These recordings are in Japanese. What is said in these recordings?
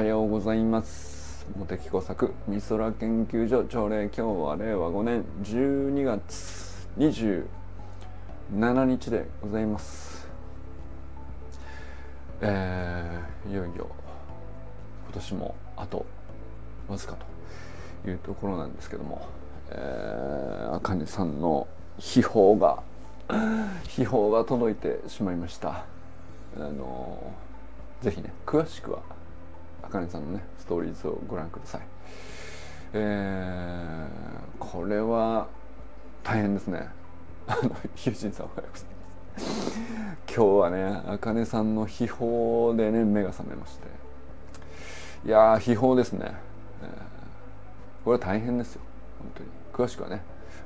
はようございます。茂木工作美空研究所朝礼今日は令和5年12月27日でございます。えー、いよいよ今年もあとわずかというところなんですけどもえー、あかねさんの秘宝が 秘宝が届いてしまいました。あのぜひね詳しくはあかねさんのねストーリーズをご覧ください。えー、これは大変ですね。あの友人さんおはようございます？今日はねあかねさんの秘宝でね目が覚めまして。いや秘宝ですね、えー、これは大変ですよ。本当に。詳しくはね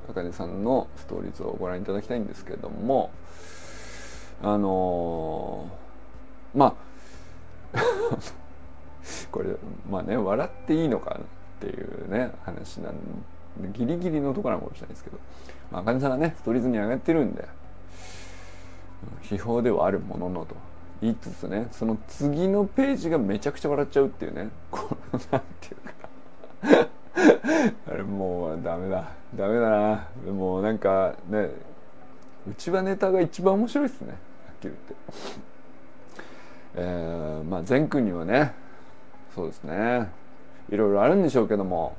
あかねさんのストーリーズをご覧いただきたいんですけれども。あのー、まあ これまあね笑っていいのかっていうね話なんギリギリのところなのかもしれないですけど。まあかねさんがねストーリーズに上がってるんで秘宝ではあるもののと言いつつねその次のページがめちゃくちゃ笑っちゃうっていうねこのなんていうか。あれもうダメだ。ダメだな。もうなんかねうちはネタが一番面白いですねはっきり言って。えー、まあ善くんにはねそうですね。いろいろあるんでしょうけども。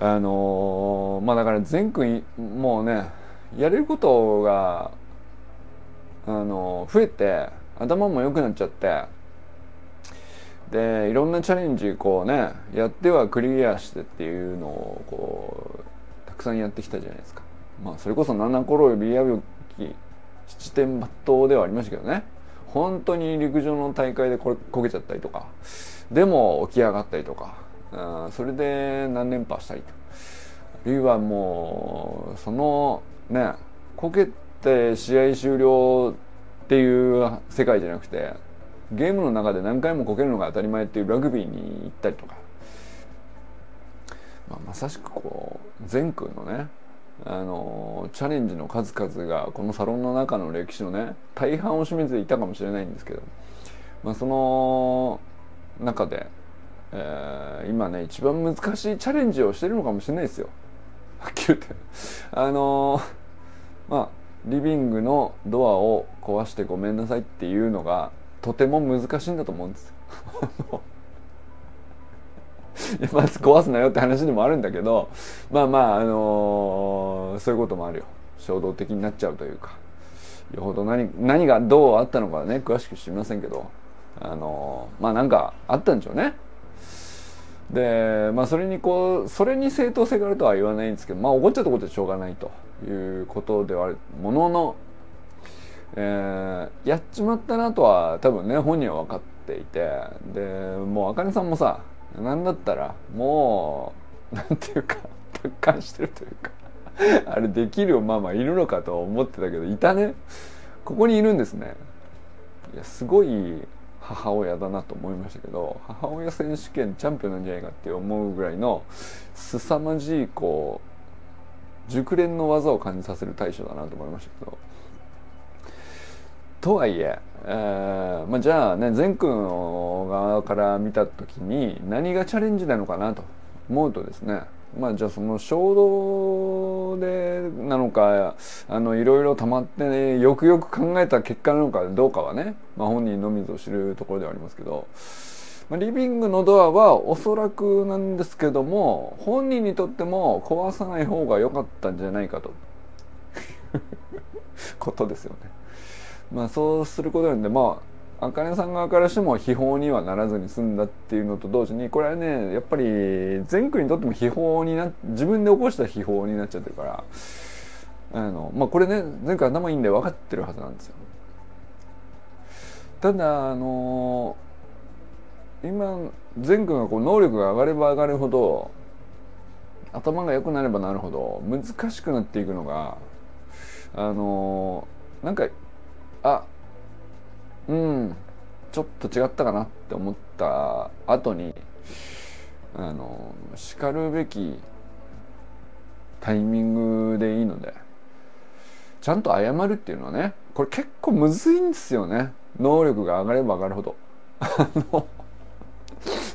あのー、まあだから善くんもうねやれることがあのー、増えて頭も良くなっちゃって。でいろんなチャレンジこうねやってはクリアしてっていうのをこうたくさんやってきたじゃないですか。まあそれこそ七頃より矢吹七点抜刀ではありましたけどね。本当に陸上の大会でこれこけちゃったりとか。でも起き上がったりとか。それで何連覇したりと。あるいはもうそのねこけて試合終了っていう世界じゃなくてゲームの中で何回もこけるのが当たり前っていうラグビーに行ったりとか、まあ、まさしくこう善くんのねあのチャレンジの数々がこのサロンの中の歴史のね大半を占めていたかもしれないんですけど、まあ、その中で、えー、今ね一番難しいチャレンジをしてるのかもしれないですよ。はっきり言って。あのまあリビングのドアを壊してごめんなさいっていうのがとても難しいんだと思うんですよ。まず壊すなよって話でもあるんだけどまあまああのー、そういうこともあるよ。衝動的になっちゃうというか。よほど何何がどうあったのかね詳しく知りませんけど。あのー、まあなんかあったんでしょうね。でまあそれにこうそれに正当性があるとは言わないんですけどまあ怒っちゃったことでしょうがないということではある。ものの、えー、やっちまったなとは多分ね本人は分かっていて。でもうあかねさんもさなんだったらもうなんていうか 達観してるというか あれできるママいるのかと思ってたけどいたね。ここにいるんですね。いやすごい母親だなと思いましたけど母親選手権チャンピオンなんじゃないかって思うぐらいの凄まじいこう熟練の技を感じさせる対処だなと思いましたけどとはいええー、まあ、じゃあね善くんの側から見た時に何がチャレンジなのかなと思うとですねまあじゃあその衝動でなのかあのいろいろ溜まって、ね、よくよく考えた結果なのかどうかはね、まあ、本人のみぞ知るところではありますけど、まあ、リビングのドアはおそらくなんですけども本人にとっても壊さない方が良かったんじゃないかと ことですよね。まあ、そうすることによってまああかねさん側からしても秘宝にはならずに済んだっていうのと同時にこれはねやっぱり全国にとっても秘宝にな自分で起こした秘宝になっちゃってるからあのまあこれね前回頭いいんで分かってるはずなんですよ。ただあの今善くんがこう能力が上がれば上がるほど頭が良くなればなるほど難しくなっていくのがあのなんかあうんちょっと違ったかなって思った後にあのしかるべきタイミングでいいのでちゃんと謝るっていうのはねこれ結構むずいんですよね能力が上がれば上がるほど。あの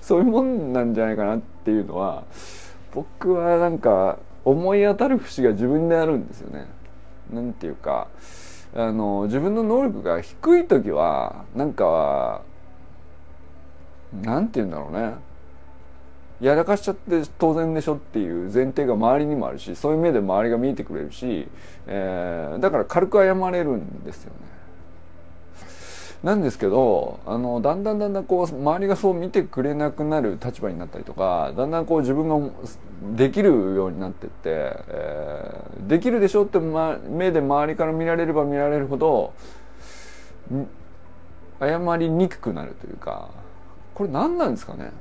そういうもんなんじゃないかなっていうのは僕はなんか思い当たる節が自分であるんですよね。なんていうかあの自分の能力が低い時はなんかなんて言うんだろうねやらかしちゃって当然でしょっていう前提が周りにもあるしそういう目で周りが見えてくれるし、えー、だから軽く謝れるんですよね。なんですけどあのだんだんだんだんこう周りがそう見てくれなくなる立場になったりとかだんだんこう自分ができるようになってって、えー、できるでしょって、ま、目で周りから見られれば見られるほど謝りにくくなるというかこれ何なんですかね？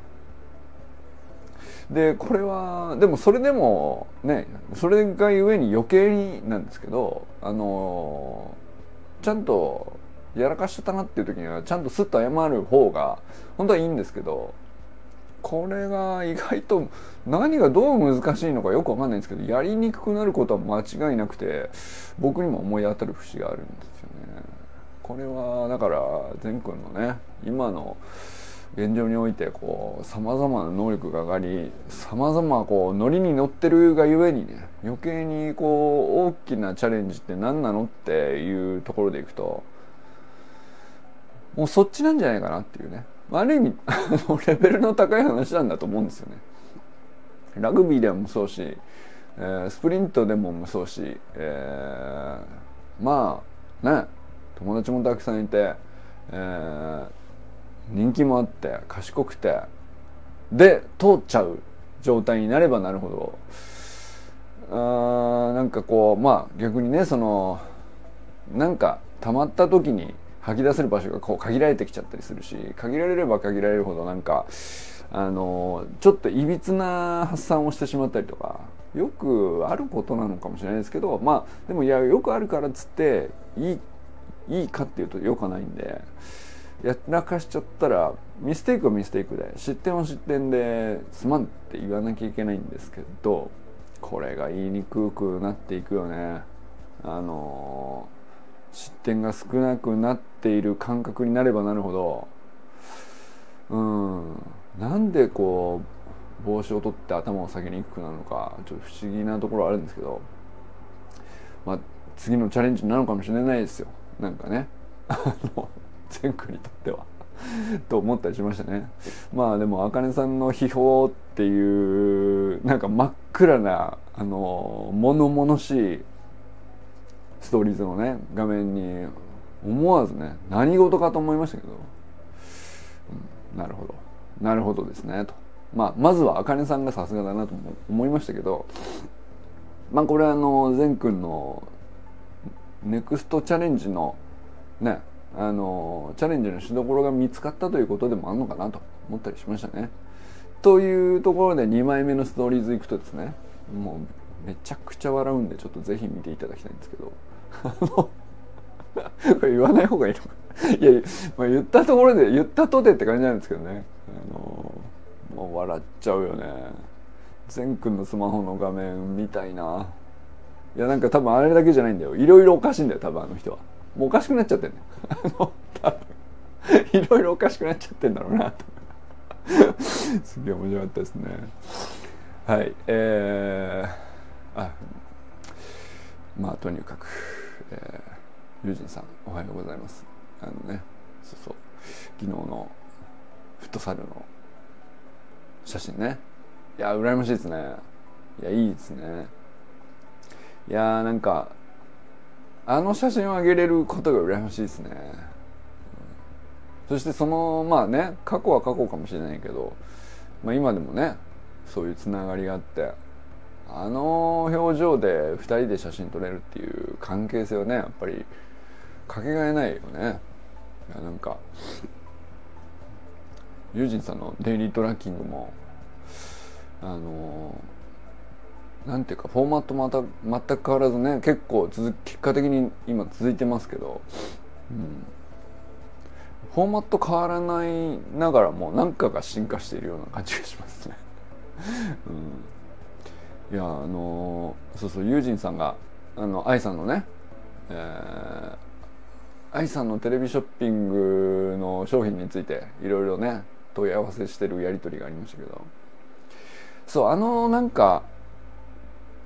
でこれはでもそれでもねそれがゆえに余計になんですけどあのちゃんとやらかしちゃったなっていう時にはちゃんとスッと謝る方が本当はいいんですけどこれが意外と何がどう難しいのかよく分かんないんですけどやりにくくなることは間違いなくて僕にも思い当たる節があるんですよね。これはだから善くんのね今の現状においてこうさまざまな能力が上がりさまざまこうノリに乗ってるがゆえにね余計にこう大きなチャレンジって何なのっていうところでいくともうそっちなんじゃないかなっていうねある意味 レベルの高い話なんだと思うんですよね。ラグビーでもそうし、えー、スプリントでもそうし、えー、まあね友達もたくさんいて、えー、人気もあって賢くてで通っちゃう状態になればなるほどあなんかこうまあ逆にねそのなんか溜まった時に吐き出せる場所がこう限られてきちゃったりするし限られれば限られるほどなんかあのちょっといびつな発散をしてしまったりとかよくあることなのかもしれないですけどまあでもいやよくあるからっつっていいいいかっていうとよくはないんでやらかしちゃったらミステイクはミステイクで失点は失点ですまんって言わなきゃいけないんですけどこれが言いにくくなっていくよね。あの失点が少なくなっている感覚になればなるほどうん。なんでこう帽子を取って頭を下げにくくなるのかちょっと不思議なところあるんですけど、まあ、次のチャレンジなのかもしれないですよ。なんかね。あの全国にとっては。と思ったりしましたね。まあでも茜さんの秘宝っていうなんか真っ暗なあの物々しいストーリーズのね画面に思わずね何事かと思いましたけど、うん、なるほど。なるほどですねと、まあ、まずは茜さんがさすがだなと思いましたけど。まあこれはあの善くんのネクストチャレンジのねあのチャレンジのしどころが見つかったということでもあるのかなと思ったりしましたね。というところで2枚目のストーリーズいくとですねもうめちゃくちゃ笑うんでちょっとぜひ見ていただきたいんですけど。これ言わない方がいいのか。いや、まあ、言ったところで言ったとてって感じなんですけどね。あのもう笑っちゃうよね。善くんのスマホの画面みたいな。いやなんか多分あれだけじゃないんだよ。いろいろおかしいんだよ多分あの人は。もうおかしくなっちゃってんねあの多分。いろいろおかしくなっちゃってんだろうな。とすげえ面白かったですね。はいえー、あまあとにかくえー、ユージンさんおはようございます。あのねそうそう。昨日のフットサルの写真ね。いや羨ましいですね。いやいいですね。いやーなんかあの写真をあげれることが羨ましいですね、そしてそのまあね過去は過去かもしれないけど、まあ、今でもねそういうつながりがあってあの表情で2人で写真撮れるっていう関係性はねやっぱりかけがえないよね。いやなんかユージンさんのデイリートラッキングもあのなんていうかフォーマットまた全く変わらずね結構続結果的に今続いてますけど、うん、フォーマット変わらないながらも何かが進化しているような感じがしますね。うん。いやあのそうそうユージンさんがあの愛さんのね、えー、愛さんのテレビショッピングの商品についていろいろね問い合わせしてるやり取りがありましたけど。そうあのなんか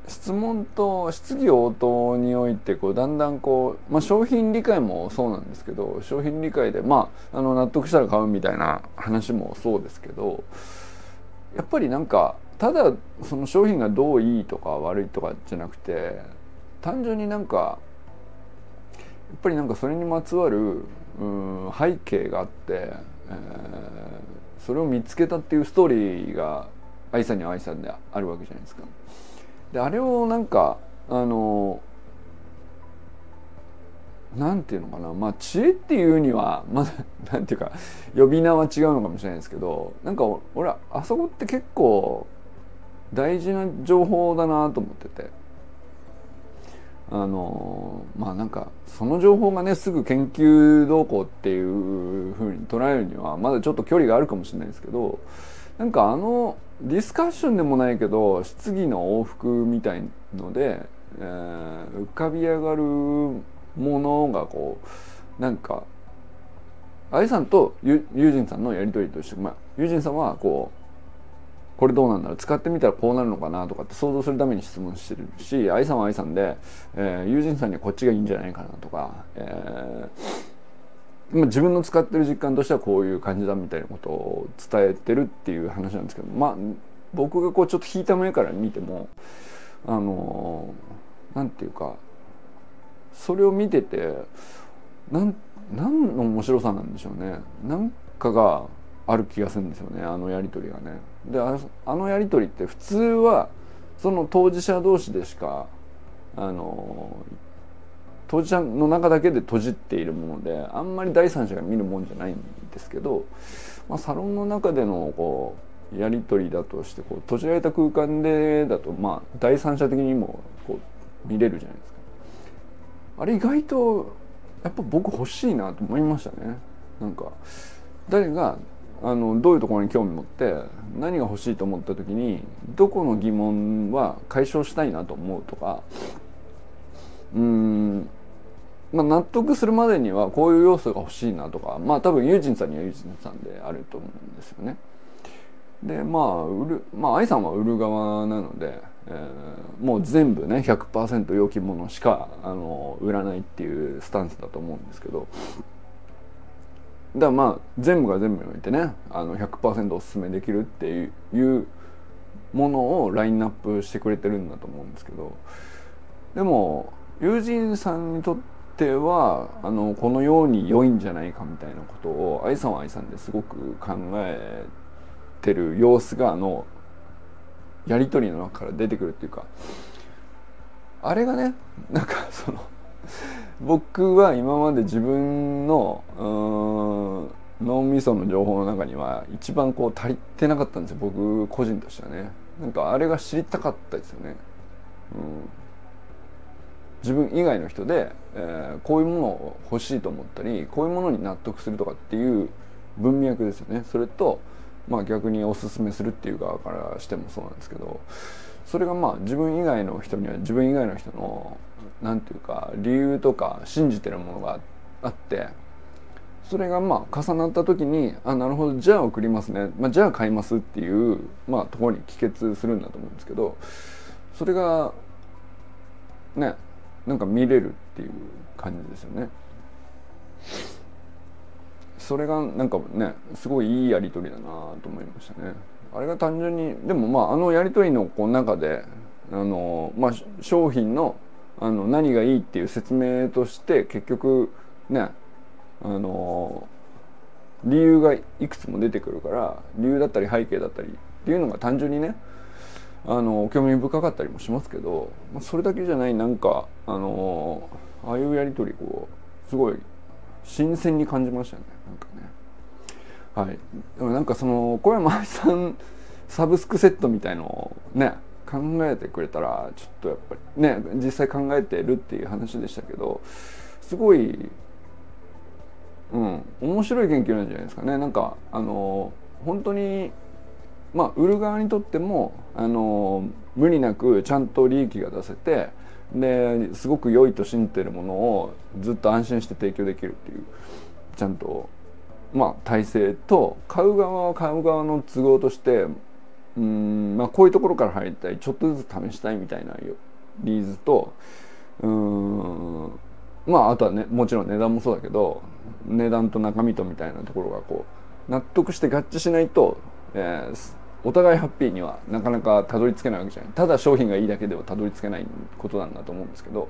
質問と質疑応答においてこうだんだんこう、まあ、商品理解もそうなんですけど商品理解で、まあ、あの納得したら買うみたいな話もそうですけどやっぱりなんかただその商品がどういいとか悪いとかじゃなくて単純になんかやっぱりなんかそれにまつわるうん背景があって、えー、それを見つけたっていうストーリーが愛さんには愛さんであるわけじゃないですか。であれをなんかあのなんていうのかなまあ知恵っていうにはまだなんていうか呼び名は違うのかもしれないですけどなんか俺あそこって結構大事な情報だなと思ってて。あのまあなんかその情報がねすぐ研究動向っていうふうに捉えるにはまだちょっと距離があるかもしれないですけどなんかあのディスカッションでもないけど質疑の往復みたいので、えー、浮かび上がるものがこうなんか愛さんとユージンさんのやり取りとして、まあ、ユージンさんはこうこれどうなんだろう？使ってみたらこうなるのかなとかって想像するために質問してるし愛さんは愛さんで、えー、友人さんにはこっちがいいんじゃないかなとか、えー、まあ、自分の使ってる実感としてはこういう感じだみたいなことを伝えてるっていう話なんですけどまあ僕がこうちょっと引いた目から見てもあの何て言うかそれを見てて何の面白さなんでしょうね。なんかがある気がするんですよねあのやり取りがね。であのやり取りって普通はその当事者同士でしかあの当事者の中だけで閉じているものであんまり第三者が見るもんじゃないんですけど、まあ、サロンの中でのこうやり取りだとしてこう閉じられた空間でだとまあ第三者的にもこう見れるじゃないですか。あれ意外とやっぱ僕欲しいなと思いましたね。なんか誰があのどういうところに興味持って何が欲しいと思った時にどこの疑問は解消したいなと思うとかうんまあ、納得するまでにはこういう要素が欲しいなとかまあ多分ユージンさんにはユージンさんであると思うんですよね。でまあ売るまあ愛さんは売る側なので、えー、もう全部ね100%良きものしかあの売らないっていうスタンスだと思うんですけどだからまあ全部が全部においてねあの100%おすすめできるっていうものをラインナップしてくれてるんだと思うんですけどでも友人さんにとってはあのこのように良いんじゃないかみたいなことを愛さんは愛さんですごく考えてる様子があのやり取りの中から出てくるっていうかあれがねなんかその僕は今まで自分のうん脳みその情報の中には一番こう足りてなかったんですよ僕個人としてはね。なんかあれが知りたかったですよね、うん、自分以外の人で、えー、こういうものを欲しいと思ったりこういうものに納得するとかっていう文脈ですよね。それとまあ逆におすすめするっていう側からしてもそうなんですけどそれがまあ自分以外の人には自分以外の人の何て言うか理由とか信じてるものがあってそれがまあ重なった時にあなるほどじゃあ送りますね、まあ、じゃあ買いますっていう、まあ、ところに帰結するんだと思うんですけどそれがねなんか見れるっていう感じですよね。それがなんかねすごいいいやり取りだなと思いましたね。あれが単純にでもまああのやり取りのこう中であの、まあ、商品のあの何がいいっていう説明として結局ねあの理由がいくつも出てくるから理由だったり背景だったりっていうのが単純にねあの興味深かったりもしますけど、まあ、それだけじゃないなんかあのああいうやり取りこうすごい新鮮に感じましたよね。なんかね。はい。でもなんかその小山愛さんサブスクセットみたいのをね考えてくれたらちょっとやっぱりね実際考えてるっていう話でしたけどすごいうん。面白い研究なんじゃないですかね。なんかあの本当にまあ売る側にとってもあの無理なくちゃんと利益が出せてですごく良いと信じてるものをずっと安心して提供できるっていうちゃんとまあ体制と買う側は買う側の都合としてうんまあこういうところから入りたい。ちょっとずつ試したいみたいなニーズとうんまああとはねもちろん値段もそうだけど値段と中身とみたいなところがこう納得して合致しないと、えー、お互いハッピーにはなかなかたどり着けないわけじゃない。ただ商品がいいだけではたどり着けないことなんだと思うんですけど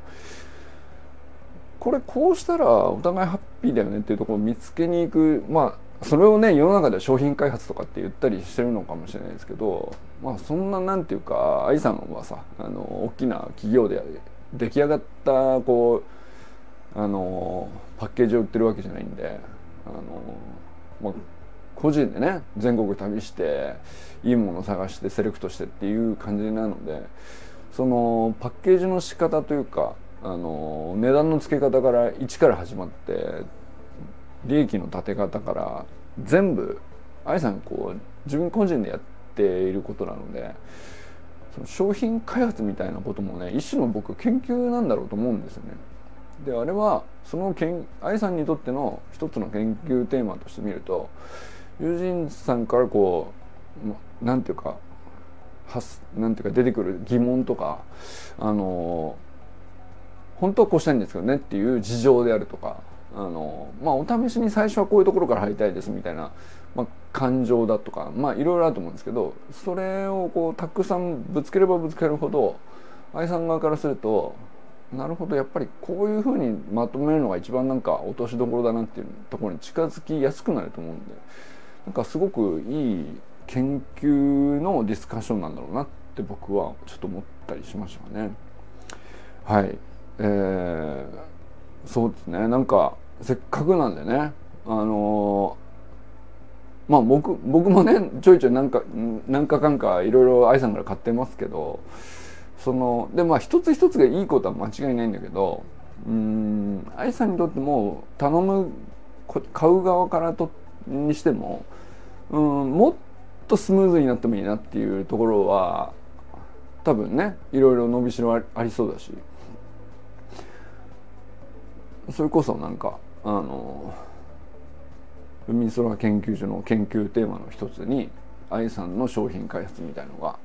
これこうしたらお互いハッピーだよねっていうところを見つけに行くまあそれをね世の中では商品開発とかって言ったりしてるのかもしれないですけどまあそんななんていうか愛さんはさあの大きな企業で出来上がったこうあのパッケージを売ってるわけじゃないんであの、まあ、個人でね全国旅していいもの探してセレクトしてっていう感じなのでそのパッケージの仕方というかあの値段の付け方から一から始まって利益の立て方から全部愛さんこう自分個人でやっていることなのでその商品開発みたいなこともね一種の僕研究なんだろうと思うんですよね。であれはそのけん愛さんにとっての一つの研究テーマとして見ると友人さんからこうなんていうかなんていうか出てくる疑問とかあの本当はこうしたいんですけどねっていう事情であるとかあの、まあ、お試しに最初はこういうところから入りたいですみたいな、まあ、感情だとかまあいろいろあると思うんですけどそれをこうたくさんぶつければぶつけるほど愛さん側からするとなるほど。やっぱりこういうふうにまとめるのが一番なんか落としどころだなっていうところに近づきやすくなると思うんでなんかすごくいい研究のディスカッションなんだろうなって僕はちょっと思ったりしましたね。はい。えー、そうですね。なんかせっかくなんでねあのー、まあ僕僕もねちょいちょいなんかなんかかんかいろいろ愛さんから買ってますけどそのでまあ一つ一つがいいことは間違いないんだけどうん愛さんにとっても頼む買う側からとにしてもうんもっとスムーズになってもいいなっていうところは多分ねいろいろ伸びしろありそうだし。それこそなんかあの海空研究所の研究テーマの一つに愛さんの商品開発みたいのが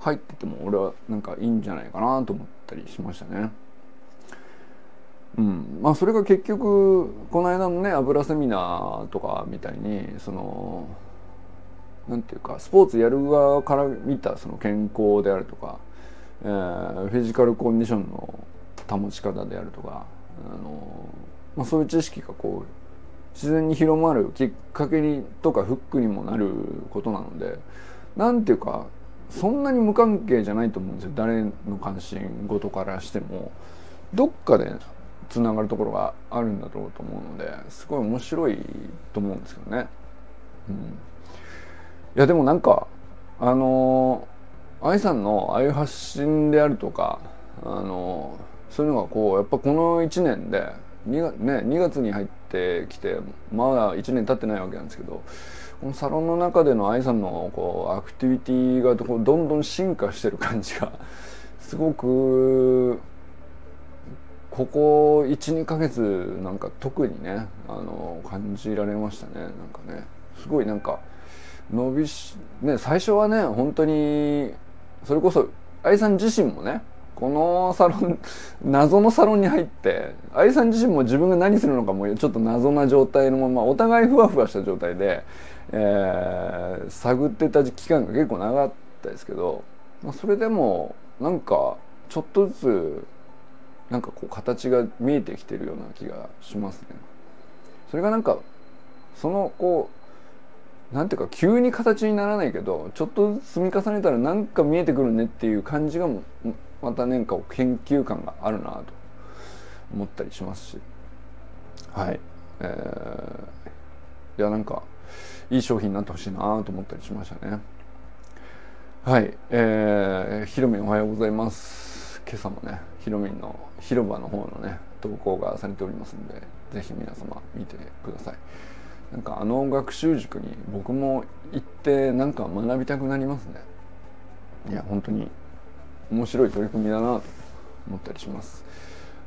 入ってても俺はなんかいいんじゃないかなと思ったりしましたね。うん、まあそれが結局この間のね油セミナーとかみたいにそのなんていうかスポーツやる側から見たその健康であるとか、えー、フィジカルコンディションの保ち方であるとかあの、まあ、そういう知識がこう自然に広まるきっかけにとかフックにもなることなのでなんていうかそんなに無関係じゃないと思うんですよ。誰の関心事からしても。どっかでつながるところがあるんだろうと思うのですごい面白いと思うんですけどね。うん、いやでもなんかあの愛さんのああいう発信であるとかあのそういうのがこうやっぱこの1年で 2, 月,、ね、2月に入ってきてまだ1年経ってないわけなんですけどサロンの中での愛さんのこうアクティビティがどんどん進化してる感じがすごくここ12ヶ月なんか特にねあの感じられましたねなんかね。すごいなんか伸びしね最初はね本当にそれこそ愛さん自身もねこのサロン謎のサロンに入って愛さん自身も自分が何するのかもちょっと謎な状態のままお互いふわふわした状態で、えー、探ってた期間が結構長かったですけど、まあ、それでもなんかちょっとずつなんかこう形が見えてきてるような気がしますね。それがなんかそのこうなんていうか急に形にならないけどちょっとずつ積み重ねたらなんか見えてくるねっていう感じがまた何か研究感があるなと思ったりしますしはいえー、いやなんかいい商品になってほしいなと思ったりしましたねはいえー、ひろみんおはようございます今朝もねひろみんの広場の方のね投稿がされておりますのでぜひ皆様見てくださいなんかあの学習塾に僕も行ってなんか学びたくなりますねいや本当に面白い取り組みだなと思ったりします。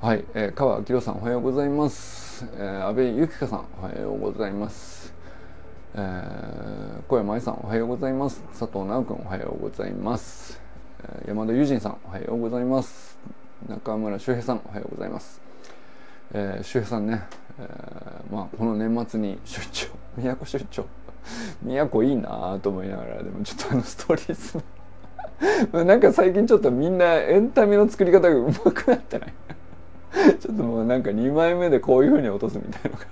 はい、えー、川明さんおはようございます。えー、安倍由紀香さんおはようございます。えー、小山愛さんおはようございます。佐藤直君おはようございます、山田友人さんおはようございます。中村修平さんおはようございます、えー、修平さんね、えー、まあこの年末に出張。宮古出張。宮古いいなと思いながらでもちょっとあのストーリーズの。なんか最近ちょっとみんなエンタメの作り方がうまくなってない？ちょっともうなんか2枚目でこういうふうに落とすみたいなのが。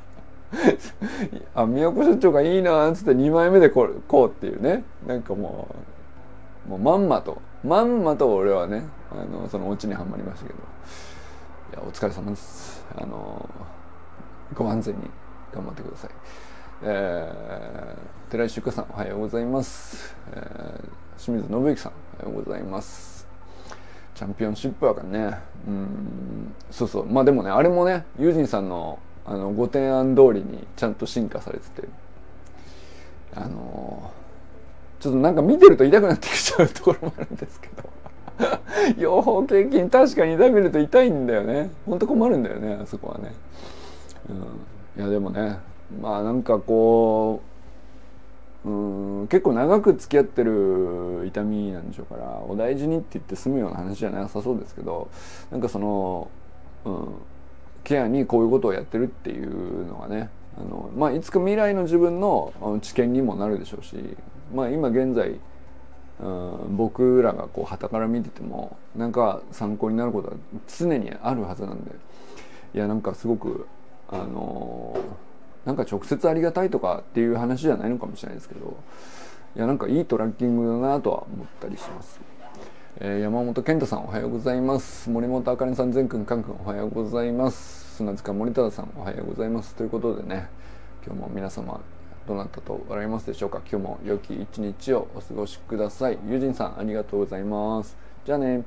あ宮古社長がいいなっつって2枚目でこうこうっていうね。なんかもうもうまんまと。まんまと俺はねあのそのオチにはまりましたけど。いやお疲れ様です。あのご安全に頑張ってください。えー、寺井修香さんおはようございます、えー、清水信之さんおはようございます。チャンピオンシップやからね。うんそうそう。まあでもねあれもねユージンさんのあのご提案通りにちゃんと進化されてて。あのちょっとなんか見てると痛くなってきちゃうところもあるんですけど。養蜂経験確かに痛めると痛いんだよね。ほんと困るんだよねあそこはね、うん、いやでもねまあなんかこううん結構長く付き合ってる痛みなんでしょうからお大事にって言って済むような話じゃなさそうですけどなんかその、うん、ケアにこういうことをやってるっていうのがねあの、まあ、いつか未来の自分の知見にもなるでしょうし、まあ、今現在、うん、僕らがこう旗から見ててもなんか参考になることは常にあるはずなんでいやなんかすごくあのなんか直接ありがたいとかっていう話じゃないのかもしれないですけどいやなんかいいトラッキングだなとは思ったりします。えー、山本健太さんおはようございます。森本あかねさん全くんかんくんおはようございます。砂塚森忠さんおはようございます。ということでね今日も皆様どなたと笑いますでしょうか？今日も良き一日をお過ごしください。友人さんありがとうございます。じゃあね。